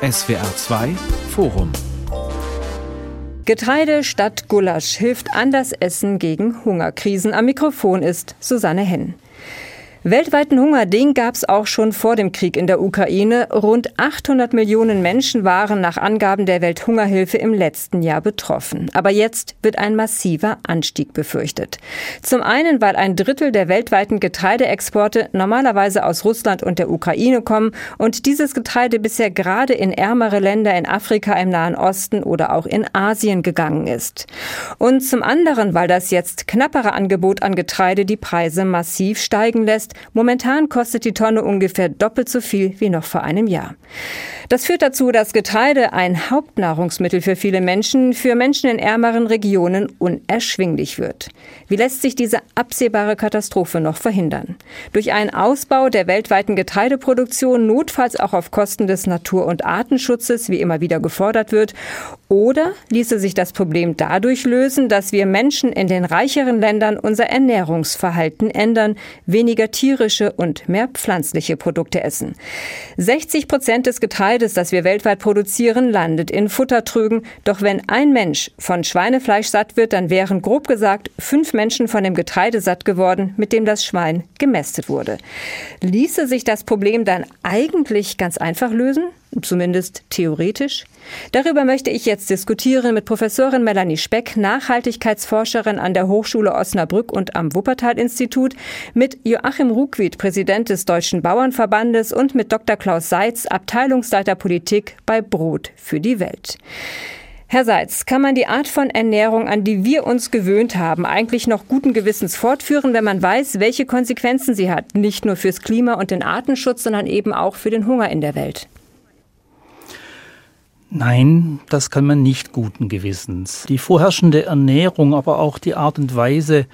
SWR 2 Forum Getreide statt Gulasch hilft anders Essen gegen Hungerkrisen. Am Mikrofon ist Susanne Henn. Weltweiten Hunger, den gab es auch schon vor dem Krieg in der Ukraine. Rund 800 Millionen Menschen waren nach Angaben der Welthungerhilfe im letzten Jahr betroffen. Aber jetzt wird ein massiver Anstieg befürchtet. Zum einen, weil ein Drittel der weltweiten Getreideexporte normalerweise aus Russland und der Ukraine kommen und dieses Getreide bisher gerade in ärmere Länder in Afrika, im Nahen Osten oder auch in Asien gegangen ist. Und zum anderen, weil das jetzt knappere Angebot an Getreide die Preise massiv steigen lässt momentan kostet die Tonne ungefähr doppelt so viel wie noch vor einem Jahr. Das führt dazu, dass Getreide ein Hauptnahrungsmittel für viele Menschen, für Menschen in ärmeren Regionen unerschwinglich wird. Wie lässt sich diese absehbare Katastrophe noch verhindern? Durch einen Ausbau der weltweiten Getreideproduktion, notfalls auch auf Kosten des Natur- und Artenschutzes, wie immer wieder gefordert wird, oder ließe sich das Problem dadurch lösen, dass wir Menschen in den reicheren Ländern unser Ernährungsverhalten ändern, weniger tierische und mehr pflanzliche Produkte essen. 60 Prozent des Getreides, das wir weltweit produzieren, landet in Futtertrügen. Doch wenn ein Mensch von Schweinefleisch satt wird, dann wären grob gesagt fünf Menschen von dem Getreide satt geworden, mit dem das Schwein gemästet wurde. Ließe sich das Problem dann eigentlich ganz einfach lösen? zumindest theoretisch. Darüber möchte ich jetzt diskutieren mit Professorin Melanie Speck, Nachhaltigkeitsforscherin an der Hochschule Osnabrück und am Wuppertal-Institut, mit Joachim Ruckwied, Präsident des Deutschen Bauernverbandes und mit Dr. Klaus Seitz, Abteilungsleiter Politik bei Brot für die Welt. Herr Seitz, kann man die Art von Ernährung, an die wir uns gewöhnt haben, eigentlich noch guten Gewissens fortführen, wenn man weiß, welche Konsequenzen sie hat, nicht nur fürs Klima und den Artenschutz, sondern eben auch für den Hunger in der Welt? Nein, das kann man nicht guten Gewissens. Die vorherrschende Ernährung, aber auch die Art und Weise,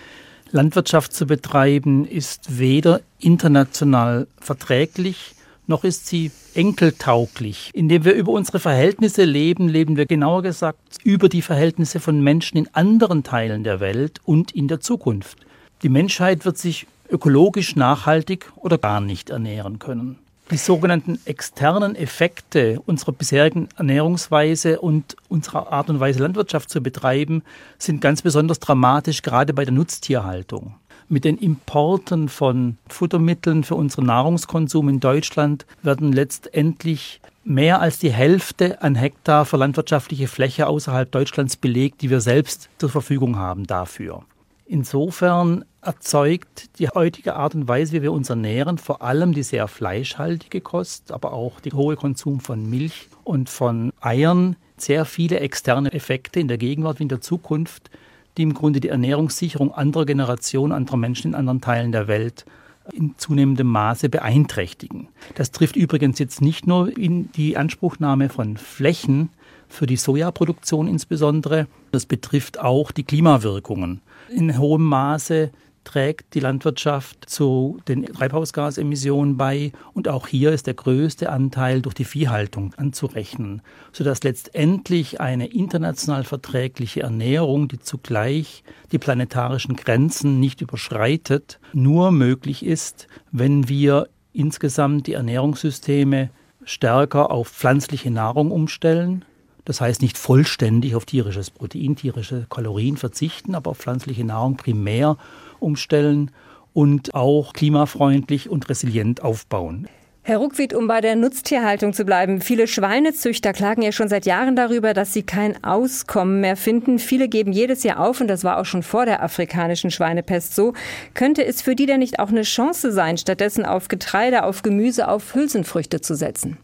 Landwirtschaft zu betreiben, ist weder international verträglich, noch ist sie enkeltauglich. Indem wir über unsere Verhältnisse leben, leben wir genauer gesagt über die Verhältnisse von Menschen in anderen Teilen der Welt und in der Zukunft. Die Menschheit wird sich ökologisch nachhaltig oder gar nicht ernähren können. Die sogenannten externen Effekte unserer bisherigen Ernährungsweise und unserer Art und Weise Landwirtschaft zu betreiben, sind ganz besonders dramatisch, gerade bei der Nutztierhaltung. Mit den Importen von Futtermitteln für unseren Nahrungskonsum in Deutschland werden letztendlich mehr als die Hälfte an Hektar für landwirtschaftliche Fläche außerhalb Deutschlands belegt, die wir selbst zur Verfügung haben dafür. Insofern erzeugt die heutige Art und Weise, wie wir uns ernähren, vor allem die sehr fleischhaltige Kost, aber auch der hohe Konsum von Milch und von Eiern, sehr viele externe Effekte in der Gegenwart wie in der Zukunft, die im Grunde die Ernährungssicherung anderer Generationen, anderer Menschen in anderen Teilen der Welt in zunehmendem Maße beeinträchtigen. Das trifft übrigens jetzt nicht nur in die Anspruchnahme von Flächen für die Sojaproduktion insbesondere, das betrifft auch die Klimawirkungen. In hohem Maße trägt die Landwirtschaft zu den Treibhausgasemissionen bei. Und auch hier ist der größte Anteil durch die Viehhaltung anzurechnen, sodass letztendlich eine international verträgliche Ernährung, die zugleich die planetarischen Grenzen nicht überschreitet, nur möglich ist, wenn wir insgesamt die Ernährungssysteme stärker auf pflanzliche Nahrung umstellen, das heißt nicht vollständig auf tierisches Protein, tierische Kalorien verzichten, aber auf pflanzliche Nahrung primär umstellen und auch klimafreundlich und resilient aufbauen. Herr Ruckwied, um bei der Nutztierhaltung zu bleiben. Viele Schweinezüchter klagen ja schon seit Jahren darüber, dass sie kein Auskommen mehr finden. Viele geben jedes Jahr auf und das war auch schon vor der afrikanischen Schweinepest so. Könnte es für die denn nicht auch eine Chance sein, stattdessen auf Getreide, auf Gemüse, auf Hülsenfrüchte zu setzen?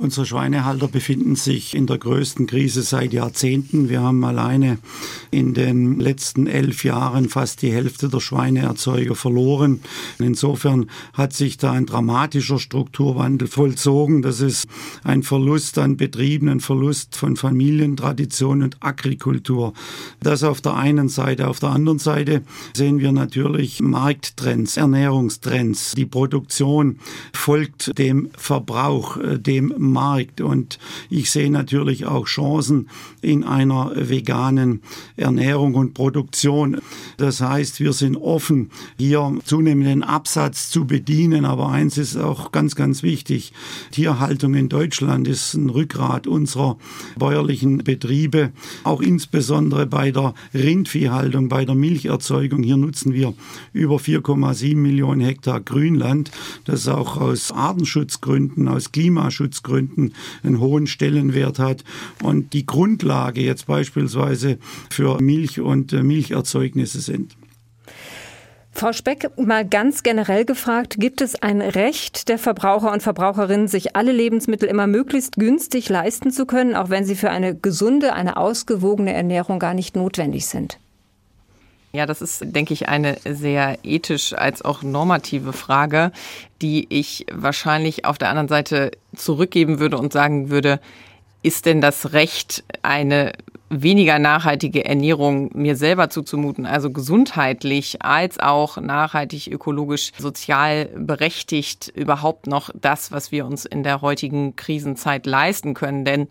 Unsere Schweinehalter befinden sich in der größten Krise seit Jahrzehnten. Wir haben alleine in den letzten elf Jahren fast die Hälfte der Schweineerzeuger verloren. Insofern hat sich da ein dramatischer Strukturwandel vollzogen. Das ist ein Verlust an Betrieben, ein Verlust von Familientradition und Agrikultur. Das auf der einen Seite. Auf der anderen Seite sehen wir natürlich Markttrends, Ernährungstrends. Die Produktion folgt dem Verbrauch, dem Markt. Und ich sehe natürlich auch Chancen in einer veganen Ernährung und Produktion. Das heißt, wir sind offen, hier zunehmenden Absatz zu bedienen. Aber eins ist auch ganz, ganz wichtig. Tierhaltung in Deutschland ist ein Rückgrat unserer bäuerlichen Betriebe, auch insbesondere bei der Rindviehhaltung, bei der Milcherzeugung. Hier nutzen wir über 4,7 Millionen Hektar Grünland, das auch aus Artenschutzgründen, aus Klimaschutzgründen einen hohen Stellenwert hat. Und die Grundlage jetzt beispielsweise für Milch und äh, Milcherzeugnisse sind. Frau Speck, mal ganz generell gefragt, gibt es ein Recht der Verbraucher und Verbraucherinnen, sich alle Lebensmittel immer möglichst günstig leisten zu können, auch wenn sie für eine gesunde, eine ausgewogene Ernährung gar nicht notwendig sind? Ja, das ist, denke ich, eine sehr ethisch als auch normative Frage, die ich wahrscheinlich auf der anderen Seite zurückgeben würde und sagen würde, ist denn das Recht, eine weniger nachhaltige Ernährung mir selber zuzumuten, also gesundheitlich als auch nachhaltig, ökologisch, sozial berechtigt überhaupt noch das, was wir uns in der heutigen Krisenzeit leisten können. Denn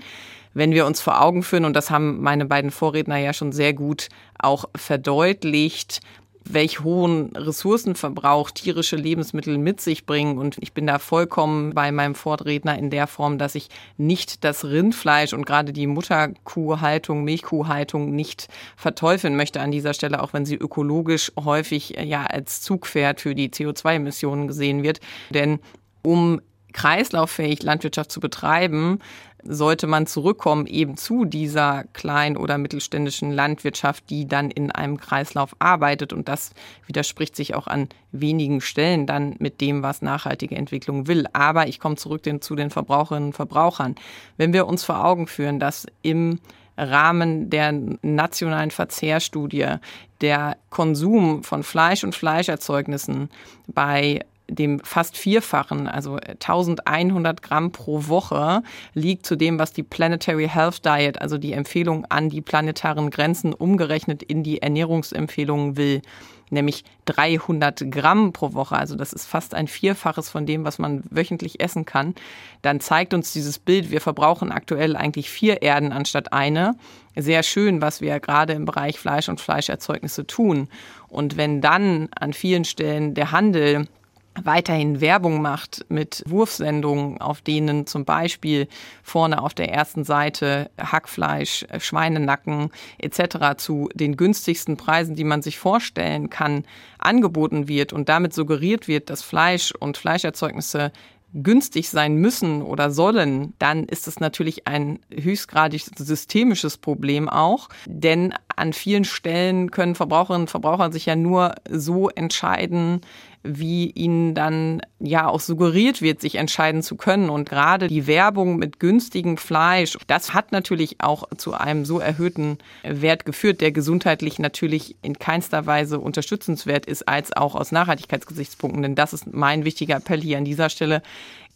wenn wir uns vor Augen führen, und das haben meine beiden Vorredner ja schon sehr gut auch verdeutlicht, welch hohen Ressourcenverbrauch tierische Lebensmittel mit sich bringen. Und ich bin da vollkommen bei meinem Vorredner in der Form, dass ich nicht das Rindfleisch und gerade die Mutterkuhhaltung, Milchkuhhaltung nicht verteufeln möchte an dieser Stelle, auch wenn sie ökologisch häufig ja als Zugpferd für die CO2-Emissionen gesehen wird. Denn um kreislauffähig Landwirtschaft zu betreiben, sollte man zurückkommen eben zu dieser kleinen oder mittelständischen Landwirtschaft, die dann in einem Kreislauf arbeitet. Und das widerspricht sich auch an wenigen Stellen dann mit dem, was nachhaltige Entwicklung will. Aber ich komme zurück zu den Verbraucherinnen und Verbrauchern. Wenn wir uns vor Augen führen, dass im Rahmen der nationalen Verzehrstudie der Konsum von Fleisch und Fleischerzeugnissen bei dem fast vierfachen, also 1100 Gramm pro Woche, liegt zu dem, was die Planetary Health Diet, also die Empfehlung an die planetaren Grenzen umgerechnet in die Ernährungsempfehlungen will nämlich 300 Gramm pro Woche, also das ist fast ein Vierfaches von dem, was man wöchentlich essen kann, dann zeigt uns dieses Bild, wir verbrauchen aktuell eigentlich vier Erden anstatt eine. Sehr schön, was wir gerade im Bereich Fleisch und Fleischerzeugnisse tun. Und wenn dann an vielen Stellen der Handel weiterhin Werbung macht mit Wurfsendungen, auf denen zum Beispiel vorne auf der ersten Seite Hackfleisch, Schweinenacken etc. zu den günstigsten Preisen, die man sich vorstellen kann, angeboten wird und damit suggeriert wird, dass Fleisch und Fleischerzeugnisse günstig sein müssen oder sollen, dann ist es natürlich ein höchstgradig systemisches Problem auch. Denn an vielen Stellen können Verbraucherinnen und Verbraucher sich ja nur so entscheiden, wie ihnen dann ja auch suggeriert wird, sich entscheiden zu können. Und gerade die Werbung mit günstigem Fleisch, das hat natürlich auch zu einem so erhöhten Wert geführt, der gesundheitlich natürlich in keinster Weise unterstützenswert ist, als auch aus Nachhaltigkeitsgesichtspunkten. Denn das ist mein wichtiger Appell hier an dieser Stelle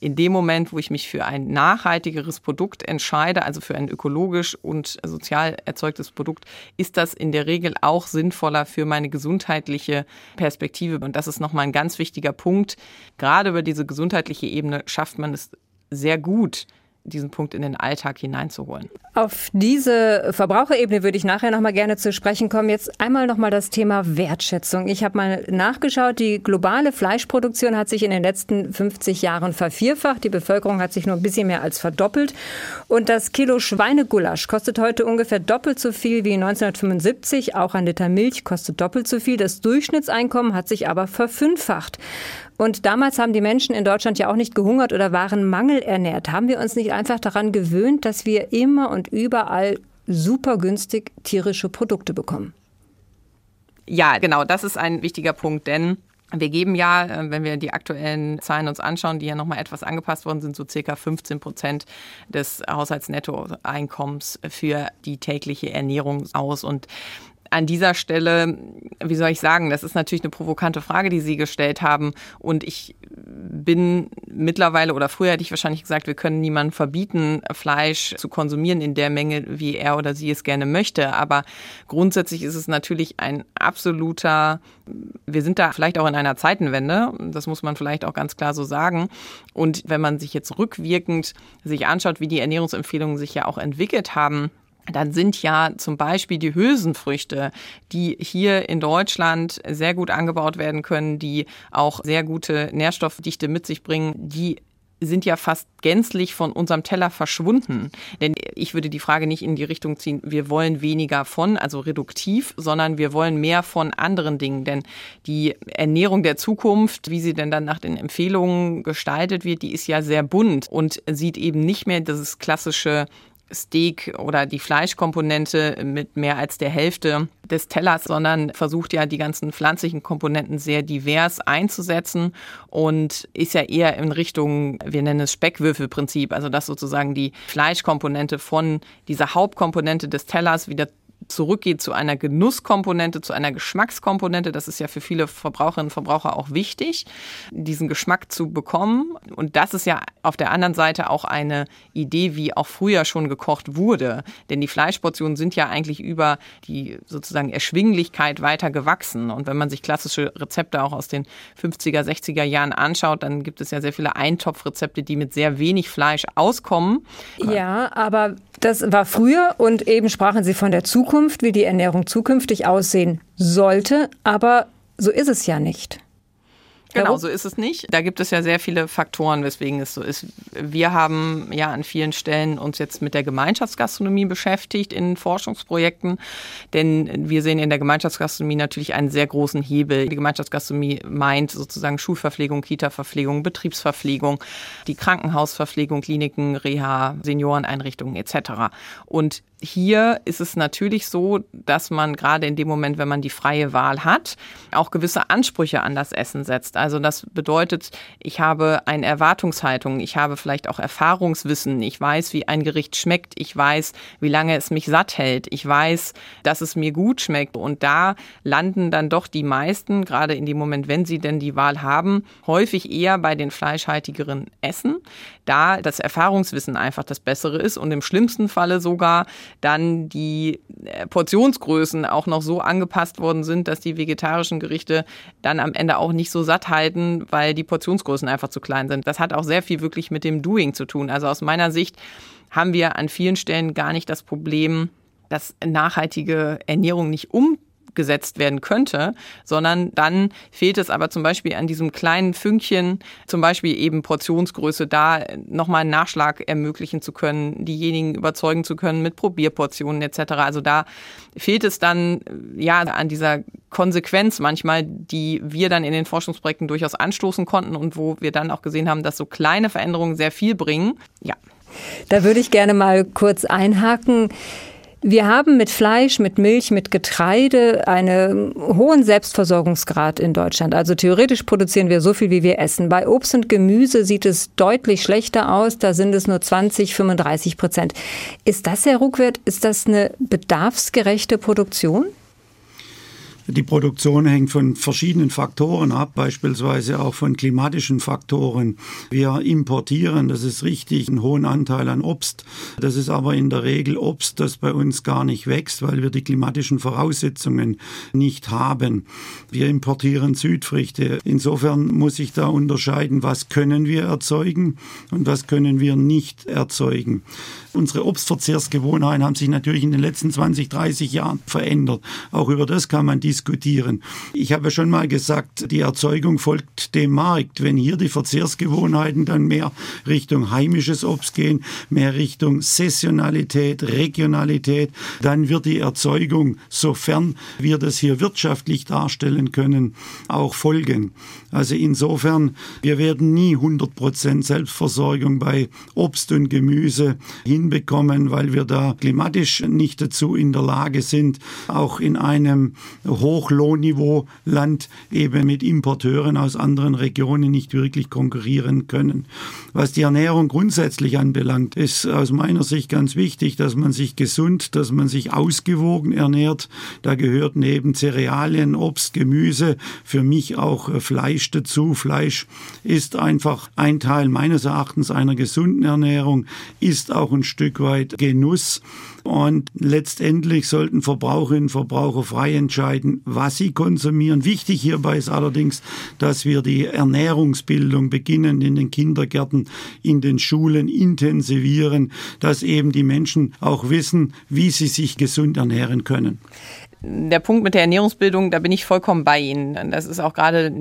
in dem Moment, wo ich mich für ein nachhaltigeres Produkt entscheide, also für ein ökologisch und sozial erzeugtes Produkt, ist das in der Regel auch sinnvoller für meine gesundheitliche Perspektive. Und das ist nochmal ein ganz wichtiger Punkt. Gerade über diese gesundheitliche Ebene schafft man es sehr gut, diesen Punkt in den Alltag hineinzuholen. Auf diese Verbraucherebene würde ich nachher noch mal gerne zu sprechen kommen. Jetzt einmal noch mal das Thema Wertschätzung. Ich habe mal nachgeschaut, die globale Fleischproduktion hat sich in den letzten 50 Jahren vervierfacht. Die Bevölkerung hat sich nur ein bisschen mehr als verdoppelt und das Kilo Schweinegulasch kostet heute ungefähr doppelt so viel wie 1975. Auch ein Liter Milch kostet doppelt so viel. Das Durchschnittseinkommen hat sich aber verfünffacht. Und damals haben die Menschen in Deutschland ja auch nicht gehungert oder waren mangelernährt. Haben wir uns nicht einfach daran gewöhnt, dass wir immer und überall super günstig tierische Produkte bekommen? Ja, genau, das ist ein wichtiger Punkt, denn wir geben ja, äh, wenn wir die aktuellen Zahlen uns anschauen, die ja nochmal etwas angepasst worden sind, so circa 15 Prozent des Haushaltsnettoeinkommens für die tägliche Ernährung aus. Und an dieser Stelle, wie soll ich sagen, das ist natürlich eine provokante Frage, die Sie gestellt haben. Und ich bin mittlerweile oder früher hätte ich wahrscheinlich gesagt, wir können niemandem verbieten, Fleisch zu konsumieren in der Menge, wie er oder sie es gerne möchte. Aber grundsätzlich ist es natürlich ein absoluter, wir sind da vielleicht auch in einer Zeitenwende. Das muss man vielleicht auch ganz klar so sagen. Und wenn man sich jetzt rückwirkend sich anschaut, wie die Ernährungsempfehlungen sich ja auch entwickelt haben, dann sind ja zum Beispiel die Hülsenfrüchte, die hier in Deutschland sehr gut angebaut werden können, die auch sehr gute Nährstoffdichte mit sich bringen, die sind ja fast gänzlich von unserem Teller verschwunden. Denn ich würde die Frage nicht in die Richtung ziehen, wir wollen weniger von, also reduktiv, sondern wir wollen mehr von anderen Dingen. Denn die Ernährung der Zukunft, wie sie denn dann nach den Empfehlungen gestaltet wird, die ist ja sehr bunt und sieht eben nicht mehr dieses klassische Steak oder die Fleischkomponente mit mehr als der Hälfte des Tellers, sondern versucht ja die ganzen pflanzlichen Komponenten sehr divers einzusetzen und ist ja eher in Richtung, wir nennen es Speckwürfelprinzip, also dass sozusagen die Fleischkomponente von dieser Hauptkomponente des Tellers wieder zurückgeht zu einer Genusskomponente, zu einer Geschmackskomponente. Das ist ja für viele Verbraucherinnen und Verbraucher auch wichtig, diesen Geschmack zu bekommen. Und das ist ja auf der anderen Seite auch eine Idee, wie auch früher schon gekocht wurde. Denn die Fleischportionen sind ja eigentlich über die sozusagen Erschwinglichkeit weiter gewachsen. Und wenn man sich klassische Rezepte auch aus den 50er, 60er Jahren anschaut, dann gibt es ja sehr viele Eintopfrezepte, die mit sehr wenig Fleisch auskommen. Ja, aber das war früher und eben sprachen Sie von der Zukunft, wie die Ernährung zukünftig aussehen sollte, aber so ist es ja nicht. Genau, so ist es nicht. Da gibt es ja sehr viele Faktoren, weswegen es so ist. Wir haben ja an vielen Stellen uns jetzt mit der Gemeinschaftsgastronomie beschäftigt in Forschungsprojekten, denn wir sehen in der Gemeinschaftsgastronomie natürlich einen sehr großen Hebel. Die Gemeinschaftsgastronomie meint sozusagen Schulverpflegung, Kita-Verpflegung, Betriebsverpflegung, die Krankenhausverpflegung, Kliniken, Reha, Senioreneinrichtungen etc. Und hier ist es natürlich so, dass man gerade in dem Moment, wenn man die freie Wahl hat, auch gewisse Ansprüche an das Essen setzt. Also das bedeutet, ich habe eine Erwartungshaltung, ich habe vielleicht auch Erfahrungswissen, ich weiß, wie ein Gericht schmeckt, ich weiß, wie lange es mich satt hält, ich weiß, dass es mir gut schmeckt. Und da landen dann doch die meisten, gerade in dem Moment, wenn sie denn die Wahl haben, häufig eher bei den fleischhaltigeren Essen, da das Erfahrungswissen einfach das Bessere ist und im schlimmsten Falle sogar dann die äh, Portionsgrößen auch noch so angepasst worden sind, dass die vegetarischen Gerichte dann am Ende auch nicht so satt halten, weil die Portionsgrößen einfach zu klein sind. Das hat auch sehr viel wirklich mit dem Doing zu tun. Also aus meiner Sicht haben wir an vielen Stellen gar nicht das Problem, dass nachhaltige Ernährung nicht um gesetzt werden könnte, sondern dann fehlt es aber zum Beispiel an diesem kleinen Fünkchen, zum Beispiel eben Portionsgröße, da nochmal einen Nachschlag ermöglichen zu können, diejenigen überzeugen zu können mit Probierportionen etc. Also da fehlt es dann ja an dieser Konsequenz manchmal, die wir dann in den Forschungsprojekten durchaus anstoßen konnten und wo wir dann auch gesehen haben, dass so kleine Veränderungen sehr viel bringen. Ja. Da würde ich gerne mal kurz einhaken. Wir haben mit Fleisch, mit Milch, mit Getreide einen hohen Selbstversorgungsgrad in Deutschland. Also theoretisch produzieren wir so viel, wie wir essen. Bei Obst und Gemüse sieht es deutlich schlechter aus. Da sind es nur 20, 35 Prozent. Ist das, Herr Ruckwert, ist das eine bedarfsgerechte Produktion? Die Produktion hängt von verschiedenen Faktoren ab, beispielsweise auch von klimatischen Faktoren. Wir importieren, das ist richtig, einen hohen Anteil an Obst. Das ist aber in der Regel Obst, das bei uns gar nicht wächst, weil wir die klimatischen Voraussetzungen nicht haben. Wir importieren Südfrüchte. Insofern muss ich da unterscheiden, was können wir erzeugen und was können wir nicht erzeugen. Unsere Obstverzehrsgewohnheiten haben sich natürlich in den letzten 20, 30 Jahren verändert. Auch über das kann man diskutieren. Ich habe schon mal gesagt, die Erzeugung folgt dem Markt. Wenn hier die Verzehrsgewohnheiten dann mehr Richtung heimisches Obst gehen, mehr Richtung Saisonalität, Regionalität, dann wird die Erzeugung, sofern wir das hier wirtschaftlich darstellen können, auch folgen. Also insofern, wir werden nie 100 Prozent Selbstversorgung bei Obst und Gemüse hin hinbekommen, weil wir da klimatisch nicht dazu in der Lage sind, auch in einem Hochlohnniveau Land eben mit Importeuren aus anderen Regionen nicht wirklich konkurrieren können. Was die Ernährung grundsätzlich anbelangt, ist aus meiner Sicht ganz wichtig, dass man sich gesund, dass man sich ausgewogen ernährt. Da gehört neben Cerealien, Obst, Gemüse für mich auch äh, Fleisch dazu. Fleisch ist einfach ein Teil meines Erachtens einer gesunden Ernährung, ist auch ein Stück weit Genuss. Und letztendlich sollten Verbraucherinnen und Verbraucher frei entscheiden, was sie konsumieren. Wichtig hierbei ist allerdings, dass wir die Ernährungsbildung beginnen in den Kindergärten, in den Schulen intensivieren, dass eben die Menschen auch wissen, wie sie sich gesund ernähren können der Punkt mit der Ernährungsbildung, da bin ich vollkommen bei Ihnen. Das ist auch gerade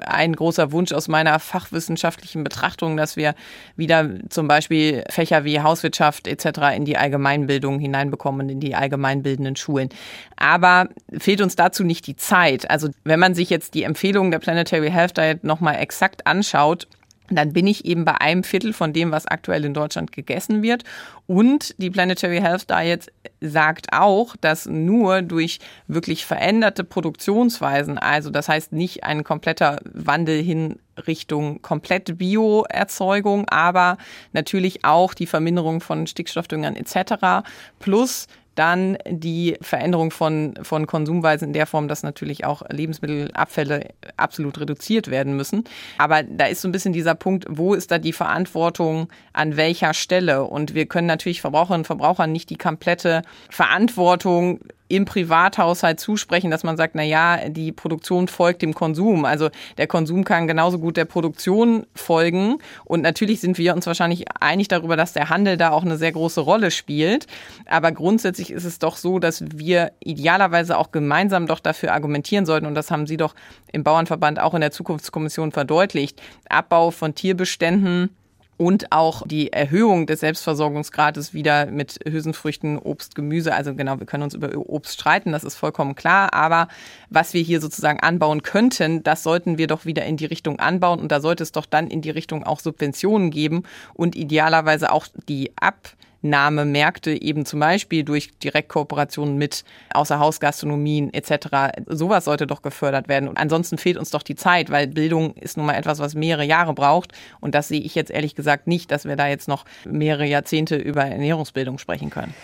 ein großer Wunsch aus meiner fachwissenschaftlichen Betrachtung, dass wir wieder zum Beispiel Fächer wie Hauswirtschaft etc. in die Allgemeinbildung hineinbekommen, in die allgemeinbildenden Schulen. Aber fehlt uns dazu nicht die Zeit. Also wenn man sich jetzt die Empfehlungen der Planetary Health Diet nochmal exakt anschaut, dann bin ich eben bei einem Viertel von dem, was aktuell in Deutschland gegessen wird. Und die Planetary Health Diet sagt auch, dass nur durch wirklich veränderte Produktionsweisen, also das heißt nicht ein kompletter Wandel hin Richtung komplette Bioerzeugung, aber natürlich auch die Verminderung von Stickstoffdüngern etc. plus dann die Veränderung von, von Konsumweisen in der Form, dass natürlich auch Lebensmittelabfälle absolut reduziert werden müssen. Aber da ist so ein bisschen dieser Punkt, wo ist da die Verantwortung an welcher Stelle? Und wir können natürlich Verbraucherinnen und Verbrauchern nicht die komplette Verantwortung im Privathaushalt zusprechen, dass man sagt, na ja, die Produktion folgt dem Konsum. Also der Konsum kann genauso gut der Produktion folgen. Und natürlich sind wir uns wahrscheinlich einig darüber, dass der Handel da auch eine sehr große Rolle spielt. Aber grundsätzlich ist es doch so, dass wir idealerweise auch gemeinsam doch dafür argumentieren sollten. Und das haben Sie doch im Bauernverband auch in der Zukunftskommission verdeutlicht. Abbau von Tierbeständen und auch die Erhöhung des Selbstversorgungsgrades wieder mit Hülsenfrüchten, Obst, Gemüse. Also genau, wir können uns über Obst streiten, das ist vollkommen klar. Aber was wir hier sozusagen anbauen könnten, das sollten wir doch wieder in die Richtung anbauen. Und da sollte es doch dann in die Richtung auch Subventionen geben und idealerweise auch die Ab Märkte eben zum Beispiel durch Direktkooperationen mit Außerhausgastronomien etc. Sowas sollte doch gefördert werden. Und ansonsten fehlt uns doch die Zeit, weil Bildung ist nun mal etwas, was mehrere Jahre braucht. Und das sehe ich jetzt ehrlich gesagt nicht, dass wir da jetzt noch mehrere Jahrzehnte über Ernährungsbildung sprechen können.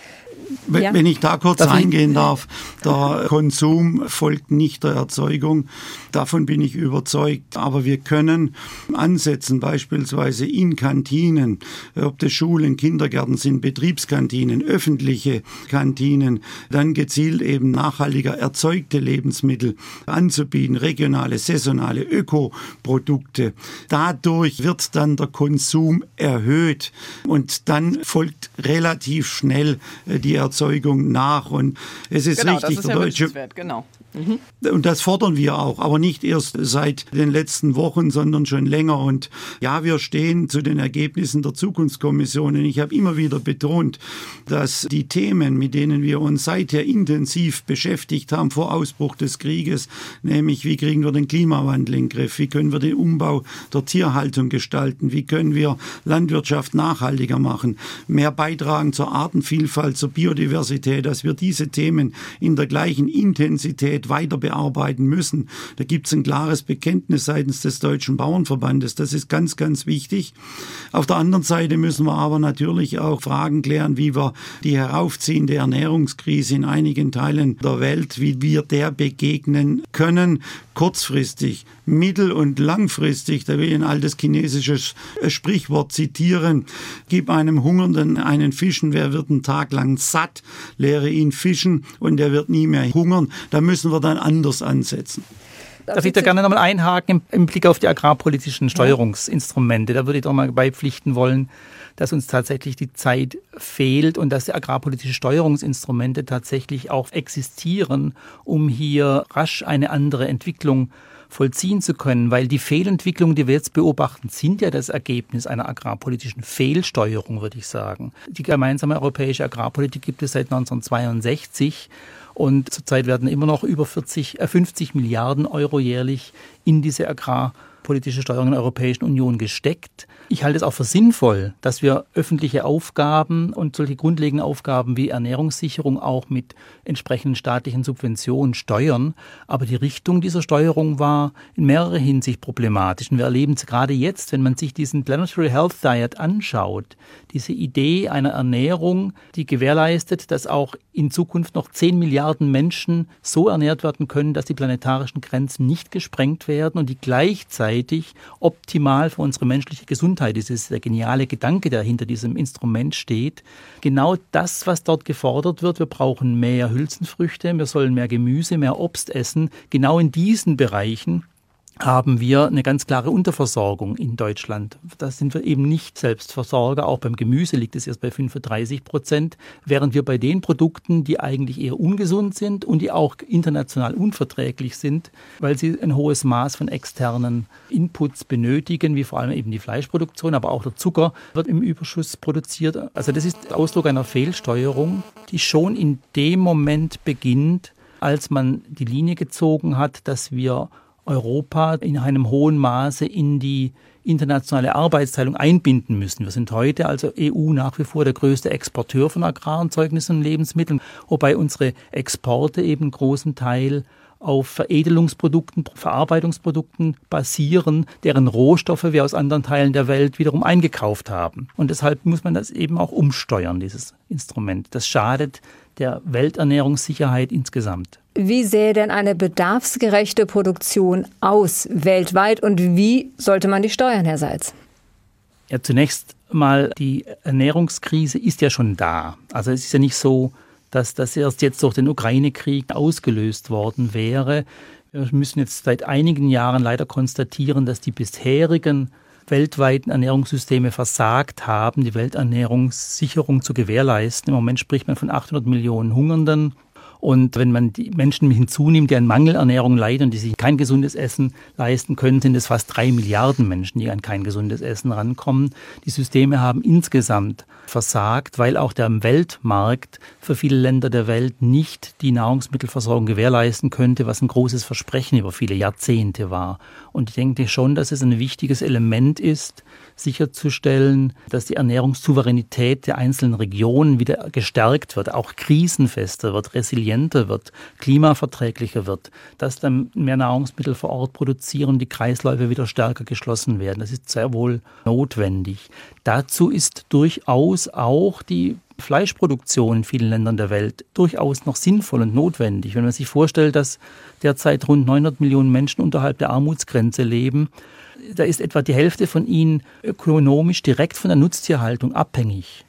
Wenn, ja. wenn ich da kurz darf eingehen ich? darf, der Konsum folgt nicht der Erzeugung. Davon bin ich überzeugt. Aber wir können ansetzen, beispielsweise in Kantinen, ob das Schulen, Kindergärten sind, Betriebskantinen, öffentliche Kantinen, dann gezielt eben nachhaltiger erzeugte Lebensmittel anzubieten, regionale, saisonale Ökoprodukte. Dadurch wird dann der Konsum erhöht und dann folgt relativ schnell äh, die Erzeugung nach. Und es ist genau, richtig, ist der deutsche. Genau. Mhm. Und das fordern wir auch, aber nicht erst seit den letzten Wochen, sondern schon länger. Und ja, wir stehen zu den Ergebnissen der Zukunftskommission. Und ich habe immer wieder betont, dass die Themen, mit denen wir uns seither intensiv beschäftigt haben vor Ausbruch des Krieges, nämlich wie kriegen wir den Klimawandel in den Griff, wie können wir den Umbau der Tierhaltung gestalten, wie können wir Landwirtschaft nachhaltiger machen, mehr beitragen zur Artenvielfalt, zur Biodiversität, dass wir diese Themen in der gleichen Intensität weiter bearbeiten müssen. Da gibt es ein klares Bekenntnis seitens des Deutschen Bauernverbandes. Das ist ganz, ganz wichtig. Auf der anderen Seite müssen wir aber natürlich auch Fragen klären, wie wir die heraufziehende Ernährungskrise in einigen Teilen der Welt, wie wir der begegnen können, kurzfristig, mittel- und langfristig. Da will ich ein altes chinesisches Sprichwort zitieren. Gib einem Hungernden einen Fischen, wer wird einen Tag lang satt? Lehre ihn fischen und er wird nie mehr hungern. Da müssen wir dann anders ansetzen. Darf ich da gerne nochmal einhaken im, im, Blick auf die agrarpolitischen Steuerungsinstrumente? Da würde ich doch mal beipflichten wollen, dass uns tatsächlich die Zeit fehlt und dass die agrarpolitischen Steuerungsinstrumente tatsächlich auch existieren, um hier rasch eine andere Entwicklung vollziehen zu können, weil die Fehlentwicklungen, die wir jetzt beobachten, sind ja das Ergebnis einer agrarpolitischen Fehlsteuerung, würde ich sagen. Die gemeinsame europäische Agrarpolitik gibt es seit 1962 und zurzeit werden immer noch über 40, äh 50 Milliarden Euro jährlich in diese Agrarpolitik politische Steuerung in der Europäischen Union gesteckt. Ich halte es auch für sinnvoll, dass wir öffentliche Aufgaben und solche grundlegenden Aufgaben wie Ernährungssicherung auch mit entsprechenden staatlichen Subventionen steuern. Aber die Richtung dieser Steuerung war in mehrerer Hinsicht problematisch. Und wir erleben es gerade jetzt, wenn man sich diesen Planetary Health Diet anschaut, diese Idee einer Ernährung, die gewährleistet, dass auch in Zukunft noch 10 Milliarden Menschen so ernährt werden können, dass die planetarischen Grenzen nicht gesprengt werden und die gleichzeitig optimal für unsere menschliche Gesundheit, das ist der geniale Gedanke, der hinter diesem Instrument steht. Genau das, was dort gefordert wird, wir brauchen mehr Hülsenfrüchte, wir sollen mehr Gemüse, mehr Obst essen, genau in diesen Bereichen haben wir eine ganz klare Unterversorgung in Deutschland. Da sind wir eben nicht Selbstversorger. Auch beim Gemüse liegt es erst bei 35 Prozent, während wir bei den Produkten, die eigentlich eher ungesund sind und die auch international unverträglich sind, weil sie ein hohes Maß von externen Inputs benötigen, wie vor allem eben die Fleischproduktion, aber auch der Zucker wird im Überschuss produziert. Also das ist Ausdruck einer Fehlsteuerung, die schon in dem Moment beginnt, als man die Linie gezogen hat, dass wir Europa in einem hohen Maße in die internationale Arbeitsteilung einbinden müssen. Wir sind heute also EU nach wie vor der größte Exporteur von Agrarerzeugnissen und Lebensmitteln, wobei unsere Exporte eben großen Teil auf Veredelungsprodukten, Verarbeitungsprodukten basieren, deren Rohstoffe wir aus anderen Teilen der Welt wiederum eingekauft haben. Und deshalb muss man das eben auch umsteuern, dieses Instrument. Das schadet der Welternährungssicherheit insgesamt. Wie sähe denn eine bedarfsgerechte Produktion aus weltweit und wie sollte man die steuern, Herr Seitz? Ja, zunächst mal, die Ernährungskrise ist ja schon da. Also es ist ja nicht so, dass das erst jetzt durch den Ukraine-Krieg ausgelöst worden wäre. Wir müssen jetzt seit einigen Jahren leider konstatieren, dass die bisherigen weltweiten Ernährungssysteme versagt haben, die Welternährungssicherung zu gewährleisten. Im Moment spricht man von 800 Millionen Hungernden. Und wenn man die Menschen hinzunimmt, die an Mangelernährung leiden und die sich kein gesundes Essen leisten können, sind es fast drei Milliarden Menschen, die an kein gesundes Essen rankommen. Die Systeme haben insgesamt versagt, weil auch der Weltmarkt für viele Länder der Welt nicht die Nahrungsmittelversorgung gewährleisten könnte, was ein großes Versprechen über viele Jahrzehnte war. Und ich denke schon, dass es ein wichtiges Element ist, sicherzustellen, dass die Ernährungssouveränität der einzelnen Regionen wieder gestärkt wird, auch krisenfester wird, resilienter wird, klimaverträglicher wird, dass dann mehr Nahrungsmittel vor Ort produzieren, die Kreisläufe wieder stärker geschlossen werden. Das ist sehr wohl notwendig. Dazu ist durchaus auch die Fleischproduktion in vielen Ländern der Welt durchaus noch sinnvoll und notwendig. Wenn man sich vorstellt, dass derzeit rund 900 Millionen Menschen unterhalb der Armutsgrenze leben, da ist etwa die Hälfte von ihnen ökonomisch direkt von der Nutztierhaltung abhängig.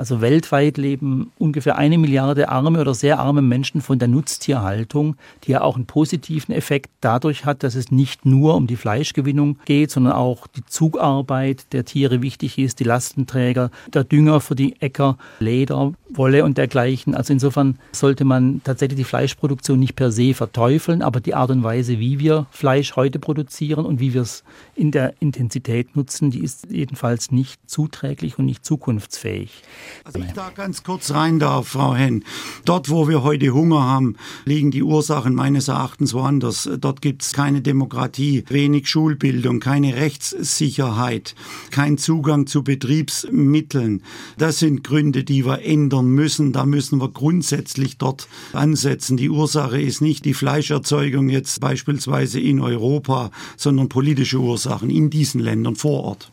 Also weltweit leben ungefähr eine Milliarde arme oder sehr arme Menschen von der Nutztierhaltung, die ja auch einen positiven Effekt dadurch hat, dass es nicht nur um die Fleischgewinnung geht, sondern auch die Zugarbeit der Tiere wichtig ist, die Lastenträger, der Dünger für die Äcker, Leder, Wolle und dergleichen. Also insofern sollte man tatsächlich die Fleischproduktion nicht per se verteufeln, aber die Art und Weise, wie wir Fleisch heute produzieren und wie wir es in der Intensität nutzen, die ist jedenfalls nicht zuträglich und nicht zukunftsfähig. Also ich da ganz kurz rein darf, Frau Henn. Dort, wo wir heute Hunger haben, liegen die Ursachen meines Erachtens woanders. Dort gibt es keine Demokratie, wenig Schulbildung, keine Rechtssicherheit, kein Zugang zu Betriebsmitteln. Das sind Gründe, die wir ändern müssen. Da müssen wir grundsätzlich dort ansetzen. Die Ursache ist nicht die Fleischerzeugung jetzt beispielsweise in Europa, sondern politische Ursachen in diesen Ländern vor Ort.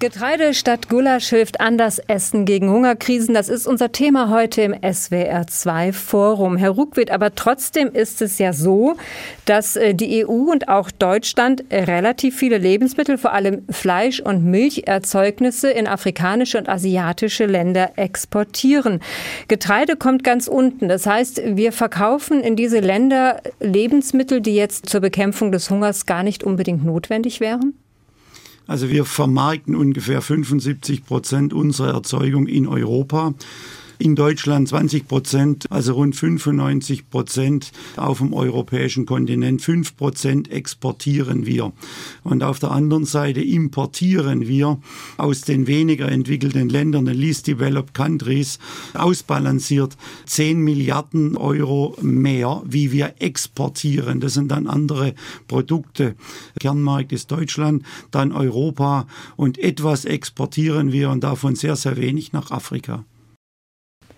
Getreide statt Gulasch hilft anders Essen gegen Hungerkrisen. Das ist unser Thema heute im SWR2 Forum. Herr Ruckwitt, aber trotzdem ist es ja so, dass äh, die EU und auch Deutschland relativ viele Lebensmittel, vor allem Fleisch- und Milcherzeugnisse in afrikanische und asiatische Länder exportieren. Getreide kommt ganz unten. Das heißt, wir verkaufen in diese Länder Lebensmittel, die jetzt zur Bekämpfung des Hungers gar nicht unbedingt notwendig wären? Also wir vermarkten ungefähr 75 Prozent unserer Erzeugung in Europa. In Deutschland 20 Prozent, also rund 95 Prozent auf dem europäischen Kontinent. 5 Prozent exportieren wir. Und auf der anderen Seite importieren wir aus den weniger entwickelten Ländern, den least developed countries, ausbalanciert 10 Milliarden Euro mehr, wie wir exportieren. Das sind dann andere Produkte. Kernmarkt ist Deutschland, dann Europa und etwas exportieren wir und davon sehr, sehr wenig nach Afrika.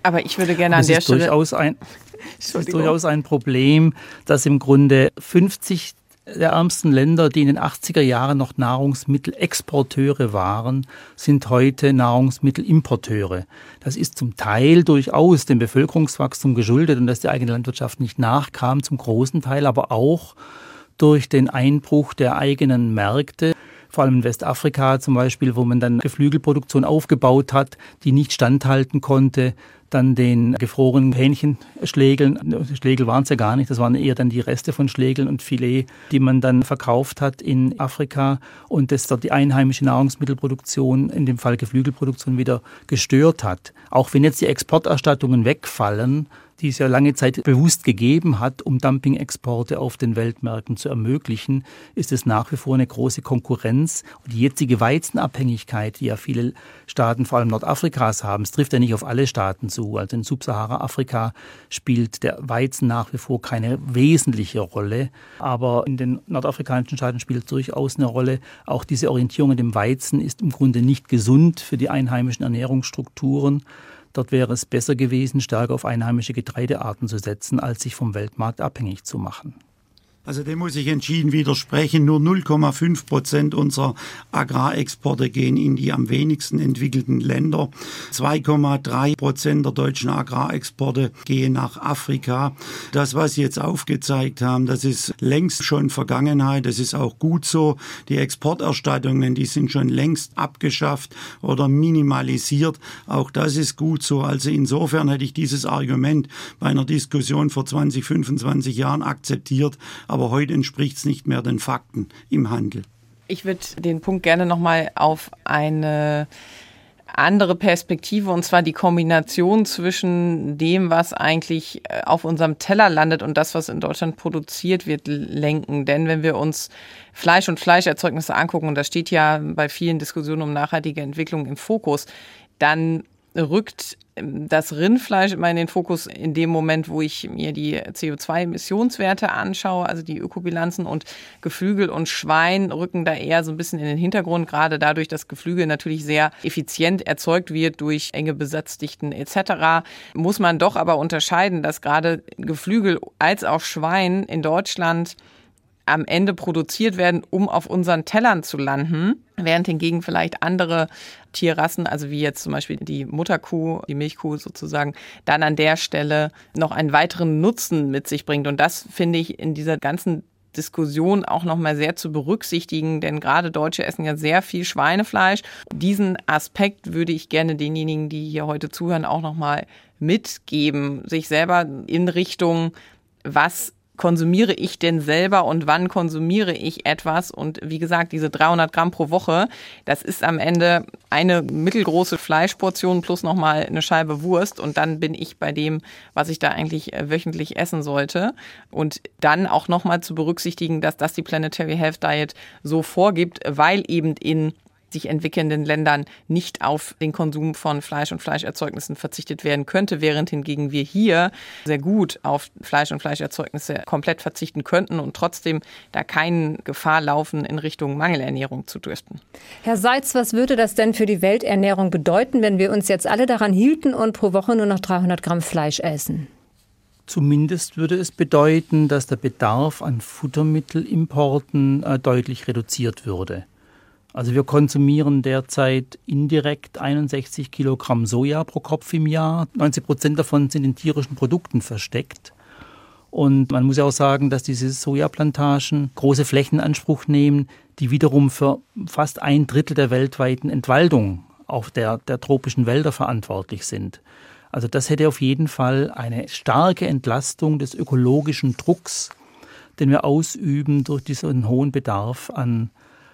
Aber ich würde gerne an der Stelle. Durchaus ein, das ist durchaus ein Problem, dass im Grunde 50 der ärmsten Länder, die in den 80er Jahren noch Nahrungsmittelexporteure waren, sind heute Nahrungsmittelimporteure. Das ist zum Teil durchaus dem Bevölkerungswachstum geschuldet und dass die eigene Landwirtschaft nicht nachkam, zum großen Teil aber auch durch den Einbruch der eigenen Märkte vor allem in Westafrika zum Beispiel, wo man dann Geflügelproduktion aufgebaut hat, die nicht standhalten konnte, dann den gefrorenen Hähnchenschlägeln, Schlägel waren es ja gar nicht, das waren eher dann die Reste von Schlägeln und Filet, die man dann verkauft hat in Afrika und das dort die einheimische Nahrungsmittelproduktion, in dem Fall Geflügelproduktion, wieder gestört hat. Auch wenn jetzt die Exporterstattungen wegfallen, die es ja lange Zeit bewusst gegeben hat, um Dumping-Exporte auf den Weltmärkten zu ermöglichen, ist es nach wie vor eine große Konkurrenz. Und die jetzige Weizenabhängigkeit, die ja viele Staaten, vor allem Nordafrikas haben, es trifft ja nicht auf alle Staaten zu. Also in Subsahara-Afrika spielt der Weizen nach wie vor keine wesentliche Rolle. Aber in den nordafrikanischen Staaten spielt es durchaus eine Rolle. Auch diese Orientierung an dem Weizen ist im Grunde nicht gesund für die einheimischen Ernährungsstrukturen. Dort wäre es besser gewesen, stärker auf einheimische Getreidearten zu setzen, als sich vom Weltmarkt abhängig zu machen. Also dem muss ich entschieden widersprechen. Nur 0,5 Prozent unserer Agrarexporte gehen in die am wenigsten entwickelten Länder. 2,3 Prozent der deutschen Agrarexporte gehen nach Afrika. Das, was Sie jetzt aufgezeigt haben, das ist längst schon Vergangenheit. Das ist auch gut so. Die Exporterstattungen, die sind schon längst abgeschafft oder minimalisiert. Auch das ist gut so. Also insofern hätte ich dieses Argument bei einer Diskussion vor 20, 25 Jahren akzeptiert aber heute entspricht es nicht mehr den Fakten im Handel. Ich würde den Punkt gerne nochmal auf eine andere Perspektive und zwar die Kombination zwischen dem, was eigentlich äh, auf unserem Teller landet und das, was in Deutschland produziert wird, lenken. Denn wenn wir uns Fleisch und Fleischerzeugnisse angucken, und das steht ja bei vielen Diskussionen um nachhaltige Entwicklung im Fokus, dann rückt das Rindfleisch immer in den Fokus in dem Moment, wo ich mir die CO2-Emissionswerte anschaue, also die Ökobilanzen und Geflügel und Schwein rücken da eher so ein bisschen in den Hintergrund, gerade dadurch, dass Geflügel natürlich sehr effizient erzeugt wird durch enge Besatzdichten etc. Muss man doch aber unterscheiden, dass gerade Geflügel als auch Schwein in Deutschland am Ende produziert werden, um auf unseren Tellern zu landen, während hingegen vielleicht andere Tierrassen, also wie jetzt zum Beispiel die Mutterkuh, die Milchkuh sozusagen, dann an der Stelle noch einen weiteren Nutzen mit sich bringt. Und das finde ich in dieser ganzen Diskussion auch nochmal sehr zu berücksichtigen, denn gerade Deutsche essen ja sehr viel Schweinefleisch. Diesen Aspekt würde ich gerne denjenigen, die hier heute zuhören, auch nochmal mitgeben, sich selber in Richtung, was konsumiere ich denn selber und wann konsumiere ich etwas? Und wie gesagt, diese 300 Gramm pro Woche, das ist am Ende eine mittelgroße Fleischportion plus nochmal eine Scheibe Wurst. Und dann bin ich bei dem, was ich da eigentlich äh, wöchentlich essen sollte. Und dann auch nochmal zu berücksichtigen, dass das die Planetary Health Diet so vorgibt, weil eben in sich entwickelnden Ländern nicht auf den Konsum von Fleisch und Fleischerzeugnissen verzichtet werden könnte, während hingegen wir hier sehr gut auf Fleisch und Fleischerzeugnisse komplett verzichten könnten und trotzdem da keine Gefahr laufen, in Richtung Mangelernährung zu driften. Herr Seitz, was würde das denn für die Welternährung bedeuten, wenn wir uns jetzt alle daran hielten und pro Woche nur noch 300 Gramm Fleisch essen? Zumindest würde es bedeuten, dass der Bedarf an Futtermittelimporten äh, deutlich reduziert würde. Also wir konsumieren derzeit indirekt 61 Kilogramm Soja pro Kopf im Jahr. 90 Prozent davon sind in tierischen Produkten versteckt. Und man muss ja auch sagen, dass diese Sojaplantagen große Flächen Anspruch nehmen, die wiederum für fast ein Drittel der weltweiten Entwaldung auf der, der tropischen Wälder verantwortlich sind. Also das hätte auf jeden Fall eine starke Entlastung des ökologischen Drucks, den wir ausüben durch diesen hohen Bedarf an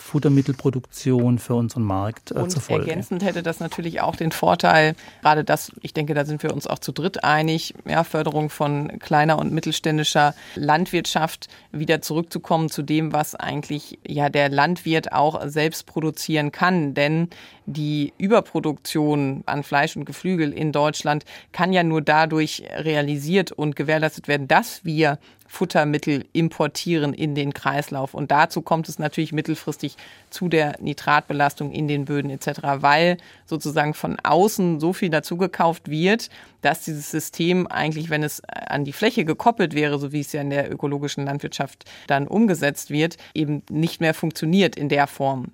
Futtermittelproduktion für unseren Markt äh, Und zur Folge. ergänzend hätte das natürlich auch den Vorteil, gerade das, ich denke, da sind wir uns auch zu dritt einig, ja, Förderung von kleiner und mittelständischer Landwirtschaft wieder zurückzukommen zu dem, was eigentlich ja der Landwirt auch selbst produzieren kann. Denn die Überproduktion an Fleisch und Geflügel in Deutschland kann ja nur dadurch realisiert und gewährleistet werden, dass wir Futtermittel importieren in den Kreislauf. Und dazu kommt es natürlich mittelfristig zu der Nitratbelastung in den Böden etc., weil sozusagen von außen so viel dazugekauft wird, dass dieses System eigentlich, wenn es an die Fläche gekoppelt wäre, so wie es ja in der ökologischen Landwirtschaft dann umgesetzt wird, eben nicht mehr funktioniert in der Form.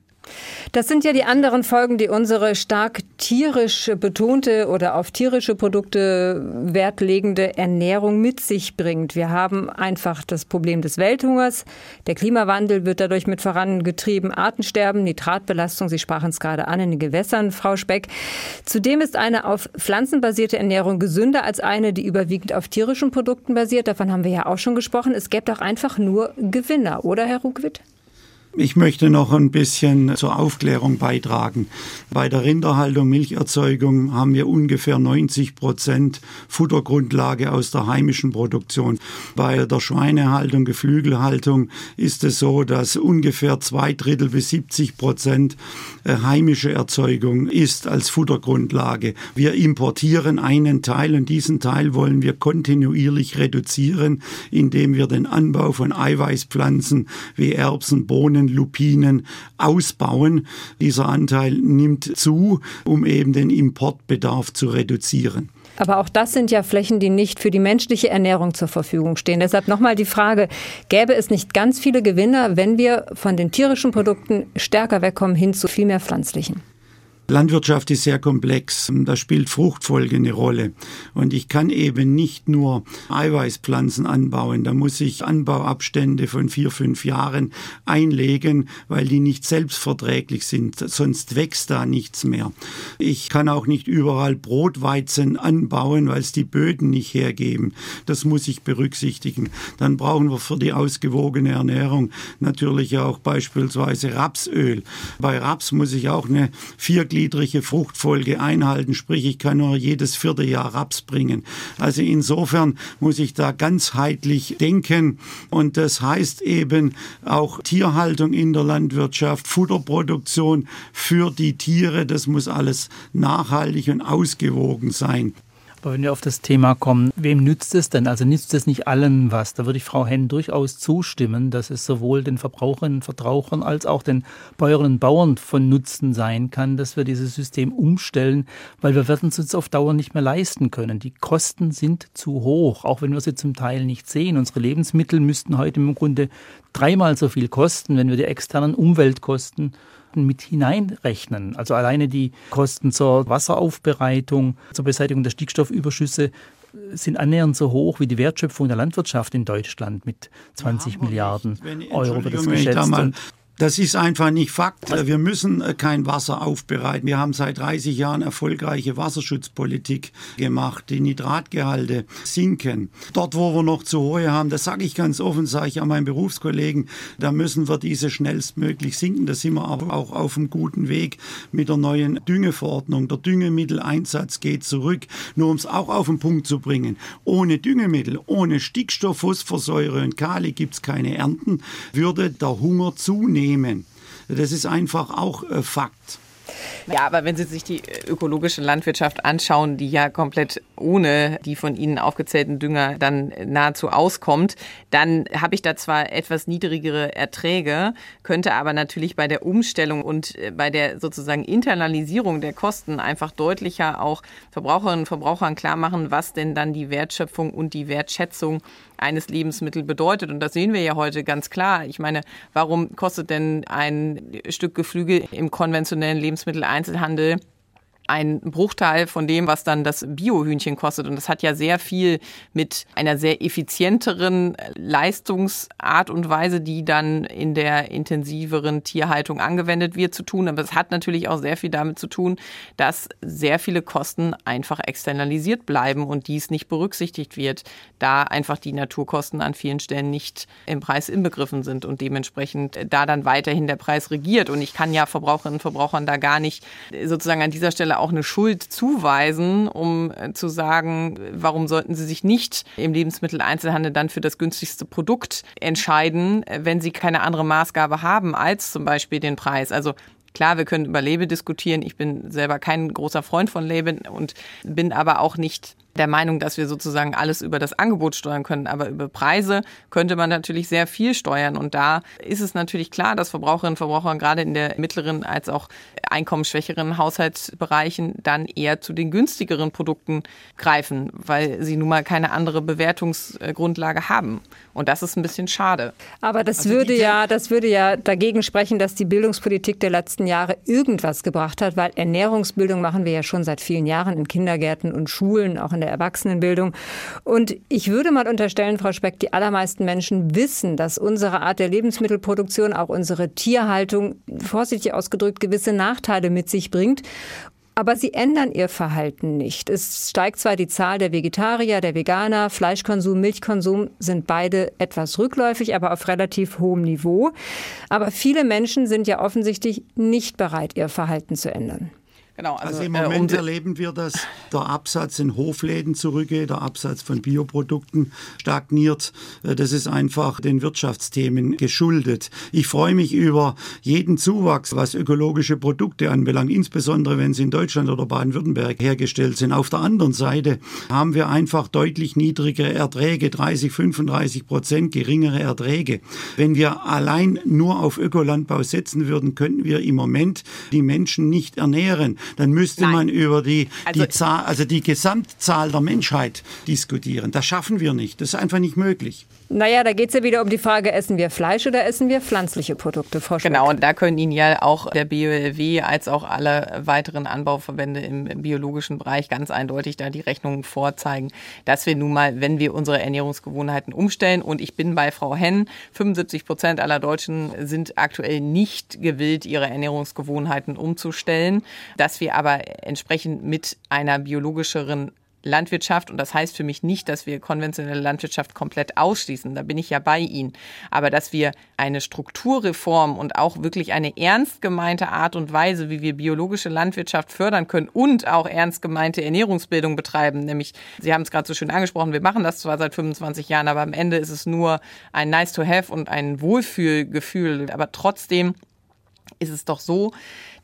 Das sind ja die anderen Folgen, die unsere stark tierisch betonte oder auf tierische Produkte Wert legende Ernährung mit sich bringt. Wir haben einfach das Problem des Welthungers. Der Klimawandel wird dadurch mit vorangetrieben. Artensterben, Nitratbelastung, Sie sprachen es gerade an, in den Gewässern, Frau Speck. Zudem ist eine auf Pflanzen basierte Ernährung gesünder als eine, die überwiegend auf tierischen Produkten basiert. Davon haben wir ja auch schon gesprochen. Es gäbe auch einfach nur Gewinner, oder Herr Ruckwitt? Ich möchte noch ein bisschen zur Aufklärung beitragen. Bei der Rinderhaltung, Milcherzeugung haben wir ungefähr 90 Prozent Futtergrundlage aus der heimischen Produktion. Bei der Schweinehaltung, Geflügelhaltung ist es so, dass ungefähr zwei Drittel bis 70 Prozent äh, heimische Erzeugung ist als Futtergrundlage. Wir importieren einen Teil und diesen Teil wollen wir kontinuierlich reduzieren, indem wir den Anbau von Eiweißpflanzen wie Erbsen, Bohnen, Bohnen, Lupinen ausbauen. Dieser Anteil nimmt zu, um eben den Importbedarf zu reduzieren. Aber auch das sind ja Flächen, die nicht für die menschliche Ernährung zur Verfügung stehen. Deshalb nochmal die Frage, gäbe es nicht ganz viele Gewinner, wenn wir von den tierischen Produkten stärker wegkommen hin zu viel mehr pflanzlichen? Landwirtschaft ist sehr komplex. Da spielt Fruchtfolge eine Rolle. Und ich kann eben nicht nur Eiweißpflanzen anbauen. Da muss ich Anbauabstände von vier, fünf Jahren einlegen, weil die nicht selbstverträglich sind. Sonst wächst da nichts mehr. Ich kann auch nicht überall Brotweizen anbauen, weil es die Böden nicht hergeben. Das muss ich berücksichtigen. Dann brauchen wir für die ausgewogene Ernährung natürlich auch beispielsweise Rapsöl. Bei Raps muss ich auch eine viergliedrige viergliedrige Fruchtfolge einhalten, sprich ich kann nur jedes vierte Jahr Raps bringen. Also insofern muss ich da ganzheitlich denken und das heißt eben auch Tierhaltung in der Landwirtschaft, Futterproduktion für die Tiere, das muss alles nachhaltig und ausgewogen sein. Aber wenn wir auf das Thema kommen, wem nützt es denn? Also nützt es nicht allen was? Da würde ich Frau Henn durchaus zustimmen, dass es sowohl den Verbraucherinnen und Verbrauchern als auch den Bäuerinnen und Bauern von Nutzen sein kann, dass wir dieses System umstellen, weil wir werden es uns auf Dauer nicht mehr leisten können. Die Kosten sind zu hoch, auch wenn wir sie zum Teil nicht sehen. Unsere Lebensmittel müssten heute im Grunde dreimal so viel kosten, wenn wir die externen Umweltkosten Kosten mit hineinrechnen. Also alleine die Kosten zur Wasseraufbereitung, zur Beseitigung der Stickstoffüberschüsse sind annähernd so hoch wie die Wertschöpfung der Landwirtschaft in Deutschland mit 20 ja, Milliarden Euro wird das geschätzt. Das ist einfach nicht Fakt. Wir müssen äh, kein Wasser aufbereiten. Wir haben seit 30 Jahren erfolgreiche Wasserschutzpolitik gemacht. Die Nitratgehalte sinken. Dort, wo wir noch zu hohe haben, das sage ich ganz offen, sage ich an meinen Berufskollegen, da müssen wir diese schnellstmöglich sinken. Da sind wir aber auch auf einem guten Weg mit der neuen Düngeverordnung. Der Düngemitteleinsatz geht zurück. Nur um es auch auf den Punkt zu bringen. Ohne Düngemittel, ohne Stickstoff, Phosphorsäure und Kali gibt es keine Ernten, würde der Hunger zunehmen nehmen. Das ist einfach auch äh, Fakt. Ja, aber wenn Sie sich die ökologische Landwirtschaft anschauen, die ja komplett ohne die von Ihnen aufgezählten Dünger dann nahezu auskommt, dann habe ich da zwar etwas niedrigere Erträge, könnte aber natürlich bei der Umstellung und äh, bei der sozusagen Internalisierung der Kosten einfach deutlicher auch Verbraucherinnen und Verbrauchern klar machen, was denn dann die Wertschöpfung und die Wertschätzung eines Lebensmittels bedeutet. Und das sehen wir ja heute ganz klar. Ich meine, warum kostet denn ein Stück Geflügel im konventionellen Lebensmitteleinzelhandel ein Bruchteil von dem, was dann das Biohühnchen kostet. Und das hat ja sehr viel mit einer sehr effizienteren Leistungsart und Weise, die dann in der intensiveren Tierhaltung angewendet wird, zu tun. Aber es hat natürlich auch sehr viel damit zu tun, dass sehr viele Kosten einfach externalisiert bleiben und dies nicht berücksichtigt wird, da einfach die Naturkosten an vielen Stellen nicht im Preis inbegriffen sind und dementsprechend da dann weiterhin der Preis regiert. Und ich kann ja Verbraucherinnen und Verbrauchern da gar nicht sozusagen an dieser Stelle auch eine Schuld zuweisen, um zu sagen, warum sollten sie sich nicht im Lebensmitteleinzelhandel dann für das günstigste Produkt entscheiden, wenn sie keine andere Maßgabe haben als zum Beispiel den Preis. Also Klar, wir können über Label diskutieren. Ich bin selber kein großer Freund von Label und bin aber auch nicht der Meinung, dass wir sozusagen alles über das Angebot steuern können. Aber über Preise könnte man natürlich sehr viel steuern. Und da ist es natürlich klar, dass Verbraucherinnen und Verbraucher gerade in der mittleren als auch einkommensschwächeren Haushaltsbereichen dann eher zu den günstigeren Produkten greifen, weil sie nun mal keine andere Bewertungsgrundlage haben. Und das ist ein bisschen schade. Aber das also würde ja, das würde ja dagegen sprechen, dass die Bildungspolitik der letzten Jahre irgendwas gebracht hat, weil Ernährungsbildung machen wir ja schon seit vielen Jahren in Kindergärten und Schulen, auch in der Erwachsenenbildung. Und ich würde mal unterstellen, Frau Speck, die allermeisten Menschen wissen, dass unsere Art der Lebensmittelproduktion, auch unsere Tierhaltung, vorsichtig ausgedrückt, gewisse Nachteile mit sich bringt. Aber sie ändern ihr Verhalten nicht. Es steigt zwar die Zahl der Vegetarier, der Veganer, Fleischkonsum, Milchkonsum sind beide etwas rückläufig, aber auf relativ hohem Niveau. Aber viele Menschen sind ja offensichtlich nicht bereit, ihr Verhalten zu ändern. Genau, also, also im äh, Moment äh, um erleben wir, dass der Absatz in Hofläden zurückgeht, der Absatz von Bioprodukten stagniert. Äh, das ist einfach den Wirtschaftsthemen geschuldet. Ich freue mich über jeden Zuwachs, was ökologische Produkte anbelangt, insbesondere wenn sie in Deutschland oder Baden-Württemberg hergestellt sind. Auf der anderen Seite haben wir einfach deutlich niedrigere Erträge, 30, 35 Prozent geringere Erträge. Wenn wir allein nur auf Ökolandbau setzen würden, könnten wir im Moment die Menschen nicht ernähren dann müsste Nein. man über die, also, die Zahl, also die Gesamtzahl der Menschheit diskutieren. Das schaffen wir nicht. Das ist einfach nicht möglich. Naja, da geht es ja wieder um die Frage, essen wir Fleisch oder essen wir pflanzliche Produkte, Frau? Genau, und da können Ihnen ja auch der BOLW als auch alle weiteren Anbauverbände im biologischen Bereich ganz eindeutig da die Rechnungen vorzeigen, dass wir nun mal, wenn wir unsere Ernährungsgewohnheiten umstellen, und ich bin bei Frau Henn, 75 Prozent aller Deutschen sind aktuell nicht gewillt, ihre Ernährungsgewohnheiten umzustellen, dass wir aber entsprechend mit einer biologischeren Landwirtschaft. Und das heißt für mich nicht, dass wir konventionelle Landwirtschaft komplett ausschließen, da bin ich ja bei Ihnen, aber dass wir eine Strukturreform und auch wirklich eine ernst gemeinte Art und Weise, wie wir biologische Landwirtschaft fördern können und auch ernst gemeinte Ernährungsbildung betreiben, nämlich Sie haben es gerade so schön angesprochen, wir machen das zwar seit 25 Jahren, aber am Ende ist es nur ein nice to have und ein Wohlfühlgefühl, aber trotzdem ist es doch so,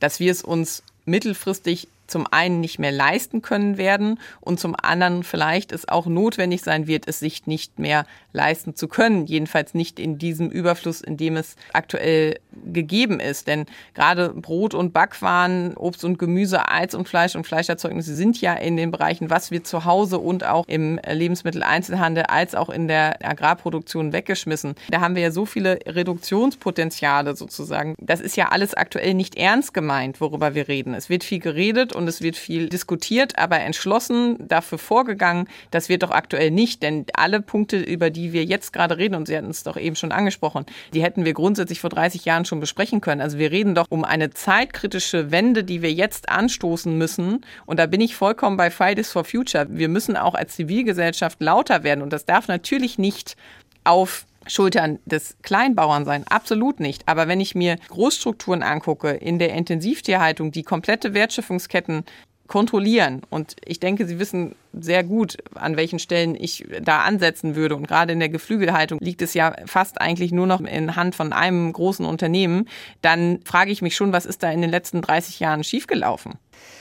dass wir es uns mittelfristig zum einen nicht mehr leisten können werden und zum anderen vielleicht es auch notwendig sein wird, es sich nicht mehr leisten zu können. Jedenfalls nicht in diesem Überfluss, in dem es aktuell gegeben ist. Denn gerade Brot und Backwaren, Obst und Gemüse, Eis und Fleisch und Fleischerzeugnisse sind ja in den Bereichen, was wir zu Hause und auch im Lebensmitteleinzelhandel als auch in der Agrarproduktion weggeschmissen. Da haben wir ja so viele Reduktionspotenziale sozusagen. Das ist ja alles aktuell nicht ernst gemeint, worüber wir reden. Es wird viel geredet und es wird viel diskutiert, aber entschlossen dafür vorgegangen, das wird doch aktuell nicht, denn alle Punkte, über die wir jetzt gerade reden, und Sie hatten es doch eben schon angesprochen, die hätten wir grundsätzlich vor 30 Jahren schon besprechen können. Also wir reden doch um eine zeitkritische Wende, die wir jetzt anstoßen müssen. Und da bin ich vollkommen bei Fridays for Future. Wir müssen auch als Zivilgesellschaft lauter werden. Und das darf natürlich nicht auf Schultern des Kleinbauern sein. Absolut nicht. Aber wenn ich mir Großstrukturen angucke, in der Intensivtierhaltung, die komplette Wertschöpfungsketten kontrollieren. Und ich denke, Sie wissen sehr gut, an welchen Stellen ich da ansetzen würde. Und gerade in der Geflügelhaltung liegt es ja fast eigentlich nur noch in Hand von einem großen Unternehmen. Dann frage ich mich schon, was ist da in den letzten 30 Jahren schiefgelaufen?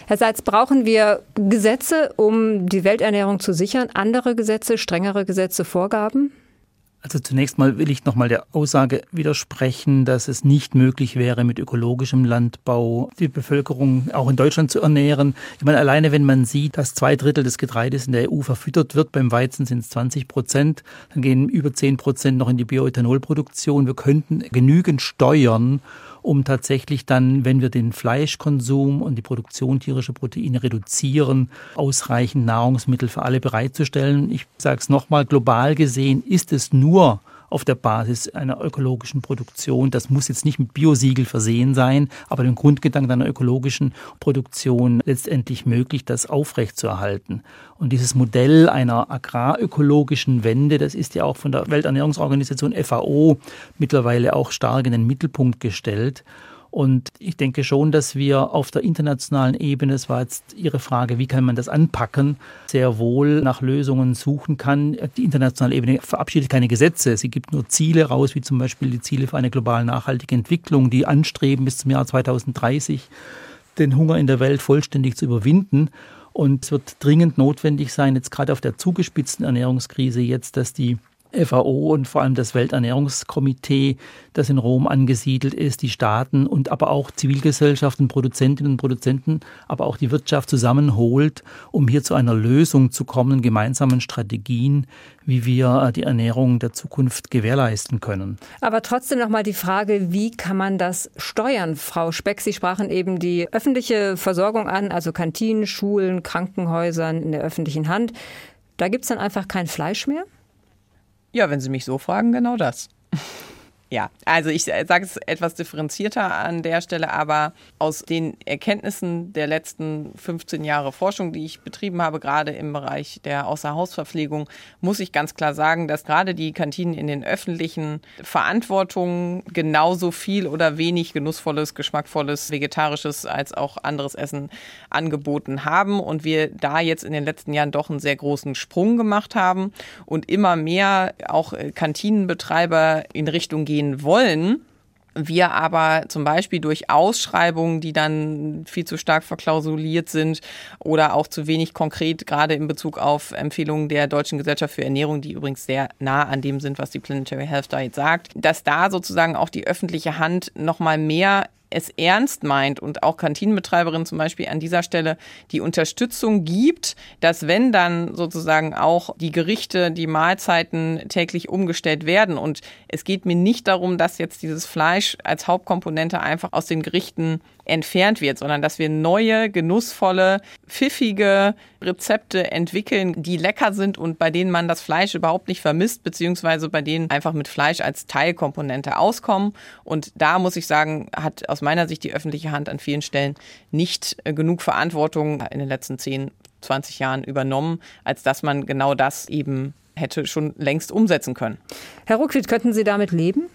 Herr Seitz, brauchen wir Gesetze, um die Welternährung zu sichern? Andere Gesetze, strengere Gesetze, Vorgaben? Also zunächst mal will ich nochmal der Aussage widersprechen, dass es nicht möglich wäre, mit ökologischem Landbau die Bevölkerung auch in Deutschland zu ernähren. Ich meine, alleine wenn man sieht, dass zwei Drittel des Getreides in der EU verfüttert wird, beim Weizen sind es 20 Prozent, dann gehen über 10 Prozent noch in die Bioethanolproduktion. Wir könnten genügend steuern, um tatsächlich dann, wenn wir den Fleischkonsum und die Produktion tierischer Proteine reduzieren, ausreichend Nahrungsmittel für alle bereitzustellen. Ich sage es nochmal, global gesehen ist es nur auf der Basis einer ökologischen Produktion. Das muss jetzt nicht mit Biosiegel versehen sein, aber den Grundgedanken einer ökologischen Produktion letztendlich möglich, das aufrechtzuerhalten. Und dieses Modell einer agrarökologischen Wende, das ist ja auch von der Welternährungsorganisation FAO mittlerweile auch stark in den Mittelpunkt gestellt. Und ich denke schon, dass wir auf der internationalen Ebene, es war jetzt Ihre Frage, wie kann man das anpacken, sehr wohl nach Lösungen suchen kann. Die internationale Ebene verabschiedet keine Gesetze. Sie gibt nur Ziele raus, wie zum Beispiel die Ziele für eine global nachhaltige Entwicklung, die anstreben, bis zum Jahr 2030 den Hunger in der Welt vollständig zu überwinden. Und es wird dringend notwendig sein, jetzt gerade auf der zugespitzten Ernährungskrise jetzt, dass die FAO und vor allem das Welternährungskomitee, das in Rom angesiedelt ist, die Staaten und aber auch Zivilgesellschaften, Produzentinnen und Produzenten, aber auch die Wirtschaft zusammenholt, um hier zu einer Lösung zu kommen, gemeinsamen Strategien, wie wir äh, die Ernährung der Zukunft gewährleisten können. Aber trotzdem noch mal die Frage, wie kann man das steuern? Frau Speck, Sie sprachen eben die öffentliche Versorgung an, also Kantinen, Schulen, Krankenhäusern in der öffentlichen Hand. Da gibt es dann einfach kein Fleisch mehr? Ja, wenn Sie mich so fragen, genau das. Ja, also ich sage es etwas differenzierter an der Stelle, aber aus den Erkenntnissen der letzten 15 Jahre Forschung, die ich betrieben habe, gerade im Bereich der Außerhausverpflegung, muss ich ganz klar sagen, dass gerade die Kantinen in den öffentlichen Verantwortungen genauso viel oder wenig genussvolles, geschmackvolles, vegetarisches als auch anderes Essen angeboten haben und wir da jetzt in den letzten Jahren doch einen sehr großen Sprung gemacht haben und immer mehr auch Kantinenbetreiber in Richtung gehen gehen wollen, wir aber zum Beispiel durch Ausschreibungen, die dann viel zu stark verklausuliert sind oder auch zu wenig konkret, gerade in Bezug auf Empfehlungen der Deutschen Gesellschaft für Ernährung, die übrigens sehr nah an dem sind, was die Planetary Health Diet sagt, dass da sozusagen auch die öffentliche Hand nochmal mehr es ernst meint und auch Kantinenbetreiberin zum Beispiel an dieser Stelle die Unterstützung gibt, dass wenn dann sozusagen auch die Gerichte, die Mahlzeiten täglich umgestellt werden. Und es geht mir nicht darum, dass jetzt dieses Fleisch als Hauptkomponente einfach aus den Gerichten entfernt wird, sondern dass wir neue, genussvolle, pfiffige Rezepte entwickeln, die lecker sind und bei denen man das Fleisch überhaupt nicht vermisst, beziehungsweise bei denen einfach mit Fleisch als Teilkomponente auskommen. Und da muss ich sagen, hat aus meiner Sicht die öffentliche Hand an vielen Stellen nicht äh, genug Verantwortung in den letzten 10, 20 Jahren übernommen, als dass man genau das eben hätte schon längst umsetzen können. Herr Ruckwied, könnten Sie damit leben?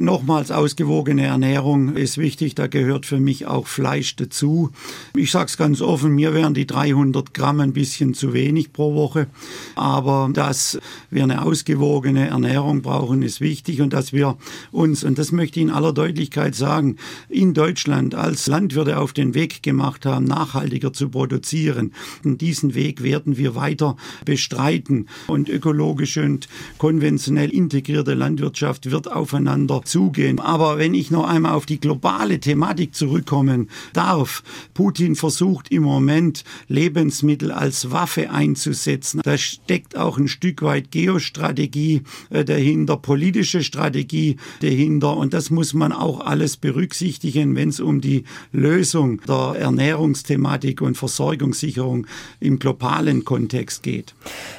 Nochmals ausgewogene Ernährung ist wichtig, da gehört für mich auch Fleisch dazu. Ich sage es ganz offen, mir wären die 300 Gramm ein bisschen zu wenig pro Woche, aber dass wir eine ausgewogene Ernährung brauchen, ist wichtig und dass wir uns, und das möchte ich in aller Deutlichkeit sagen, in Deutschland als Landwirte auf den Weg gemacht haben, nachhaltiger zu produzieren. Und diesen Weg werden wir weiter bestreiten und ökologische und konventionell integrierte Landwirtschaft wird aufeinander zugehen. Aber wenn ich noch einmal auf die globale Thematik zurückkommen darf, Putin versucht im Moment Lebensmittel als Waffe einzusetzen. Da steckt auch ein Stück weit Geostrategie äh, dahinter, politische Strategie dahinter und das muss man auch alles berücksichtigen, wenn es um die Lösung der Ernährungsthematik und Versorgungssicherung im globalen Kontext geht.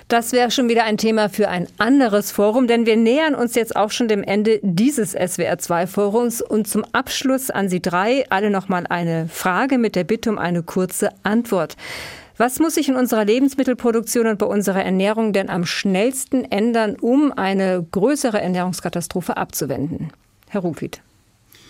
Das wäre schon wieder ein Thema für ein anderes Forum, denn wir nähern uns jetzt auch schon dem Ende dieses SWR2-Forums. Und zum Abschluss an Sie drei alle nochmal eine Frage mit der Bitte um eine kurze Antwort. Was muss sich in unserer Lebensmittelproduktion und bei unserer Ernährung denn am schnellsten ändern, um eine größere Ernährungskatastrophe abzuwenden? Herr Ruckwied.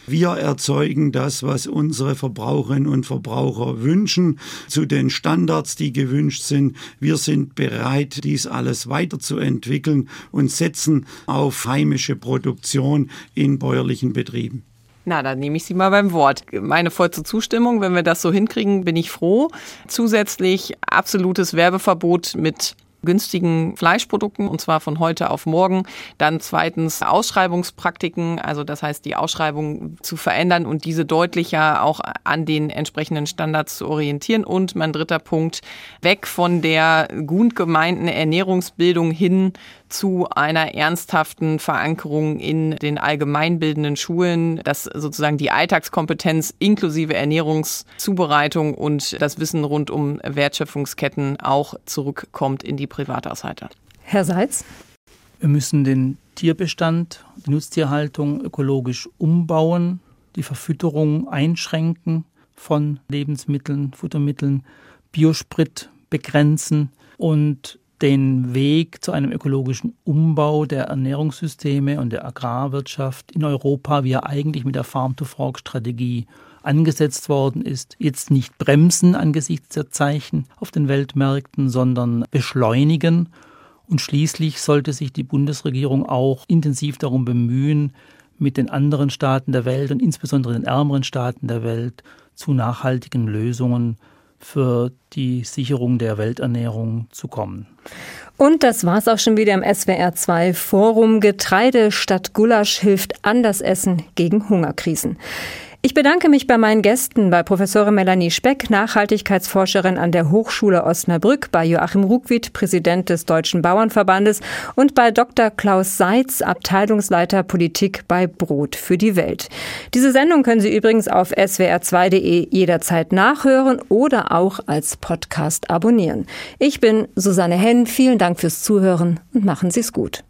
Wir erzeugen das, was unsere Verbraucherinnen und Verbraucher wünschen, zu den Standards, die gewünscht sind. Wir sind bereit, dies alles weiterzuentwickeln und setzen auf heimische Produktion in bäuerlichen Betrieben. Na, dann nehme ich Sie mal beim Wort. Meine vollste Zustimmung, wenn wir das so hinkriegen, bin ich froh. Zusätzlich absolutes Werbeverbot mit günstigen Fleischprodukten und zwar von heute auf morgen. Dann zweitens Ausschreibungspraktiken, also das heißt die Ausschreibung zu verändern und diese deutlicher auch an den entsprechenden Standards zu orientieren. Und mein dritter Punkt, weg von der gut gemeinten Ernährungsbildung hin zu einer ernsthaften Verankerung in den allgemeinbildenden Schulen, dass sozusagen die Alltagskompetenz inklusive Ernährungszubereitung und das Wissen rund um Wertschöpfungsketten auch zurückkommt in die Privathaushalte. Herr Seitz? Wir müssen den Tierbestand, die Nutztierhaltung ökologisch umbauen, die Verfütterung einschränken von Lebensmitteln, Futtermitteln, Biosprit begrenzen und den Weg zu einem ökologischen Umbau der Ernährungssysteme und der Agrarwirtschaft in Europa, wie er eigentlich mit der Farm-to-Fork-Strategie angesetzt worden ist, jetzt nicht bremsen angesichts der Zeichen auf den Weltmärkten, sondern beschleunigen. Und schließlich sollte sich die Bundesregierung auch intensiv darum bemühen, mit den anderen Staaten der Welt und insbesondere den ärmeren Staaten der Welt zu nachhaltigen Lösungen für die Sicherung der Welternährung zu kommen. Und das war's auch schon wieder im SWR 2 Forum. Getreide statt Gulasch hilft anders essen gegen Hungerkrisen. Ich bedanke mich bei meinen Gästen, bei Professorin Melanie Speck, Nachhaltigkeitsforscherin an der Hochschule Osnabrück, bei Joachim Ruckwied, Präsident des Deutschen Bauernverbandes und bei Dr. Klaus Seitz, Abteilungsleiter Politik bei Brot für die Welt. Diese Sendung können Sie übrigens auf swr2.de jederzeit nachhören oder auch als Podcast abonnieren. Ich bin Susanne Henn. Vielen Dank fürs Zuhören und machen Sie es gut.